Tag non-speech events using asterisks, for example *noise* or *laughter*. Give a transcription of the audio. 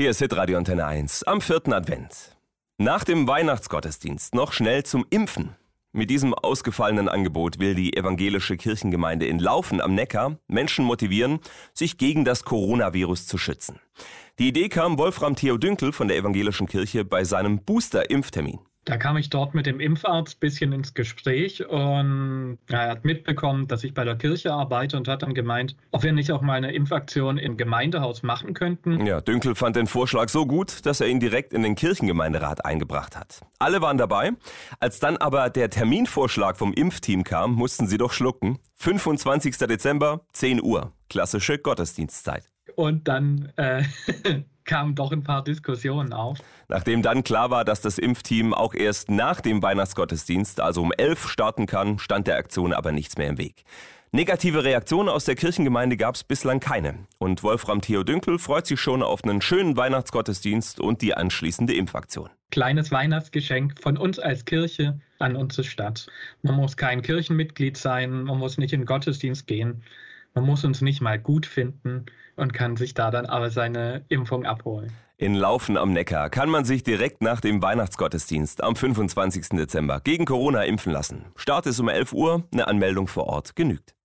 Hier ist Hitradio Antenne 1 am vierten Advent. Nach dem Weihnachtsgottesdienst noch schnell zum Impfen. Mit diesem ausgefallenen Angebot will die evangelische Kirchengemeinde in Laufen am Neckar Menschen motivieren, sich gegen das Coronavirus zu schützen. Die Idee kam Wolfram Theo Dünkel von der evangelischen Kirche bei seinem Booster-Impftermin. Da kam ich dort mit dem Impfarzt ein bisschen ins Gespräch und er hat mitbekommen, dass ich bei der Kirche arbeite und hat dann gemeint, ob wir nicht auch mal eine Impfaktion im Gemeindehaus machen könnten. Ja, Dünkel fand den Vorschlag so gut, dass er ihn direkt in den Kirchengemeinderat eingebracht hat. Alle waren dabei. Als dann aber der Terminvorschlag vom Impfteam kam, mussten sie doch schlucken. 25. Dezember, 10 Uhr. Klassische Gottesdienstzeit. Und dann äh, *laughs* kamen doch ein paar Diskussionen auf. Nachdem dann klar war, dass das Impfteam auch erst nach dem Weihnachtsgottesdienst, also um 11 starten kann, stand der Aktion aber nichts mehr im Weg. Negative Reaktionen aus der Kirchengemeinde gab es bislang keine. Und Wolfram Theo Dünkel freut sich schon auf einen schönen Weihnachtsgottesdienst und die anschließende Impfaktion. Kleines Weihnachtsgeschenk von uns als Kirche an unsere Stadt. Man muss kein Kirchenmitglied sein, man muss nicht in den Gottesdienst gehen. Man muss uns nicht mal gut finden und kann sich da dann aber seine Impfung abholen. In Laufen am Neckar kann man sich direkt nach dem Weihnachtsgottesdienst am 25. Dezember gegen Corona impfen lassen. Start ist um 11 Uhr, eine Anmeldung vor Ort genügt.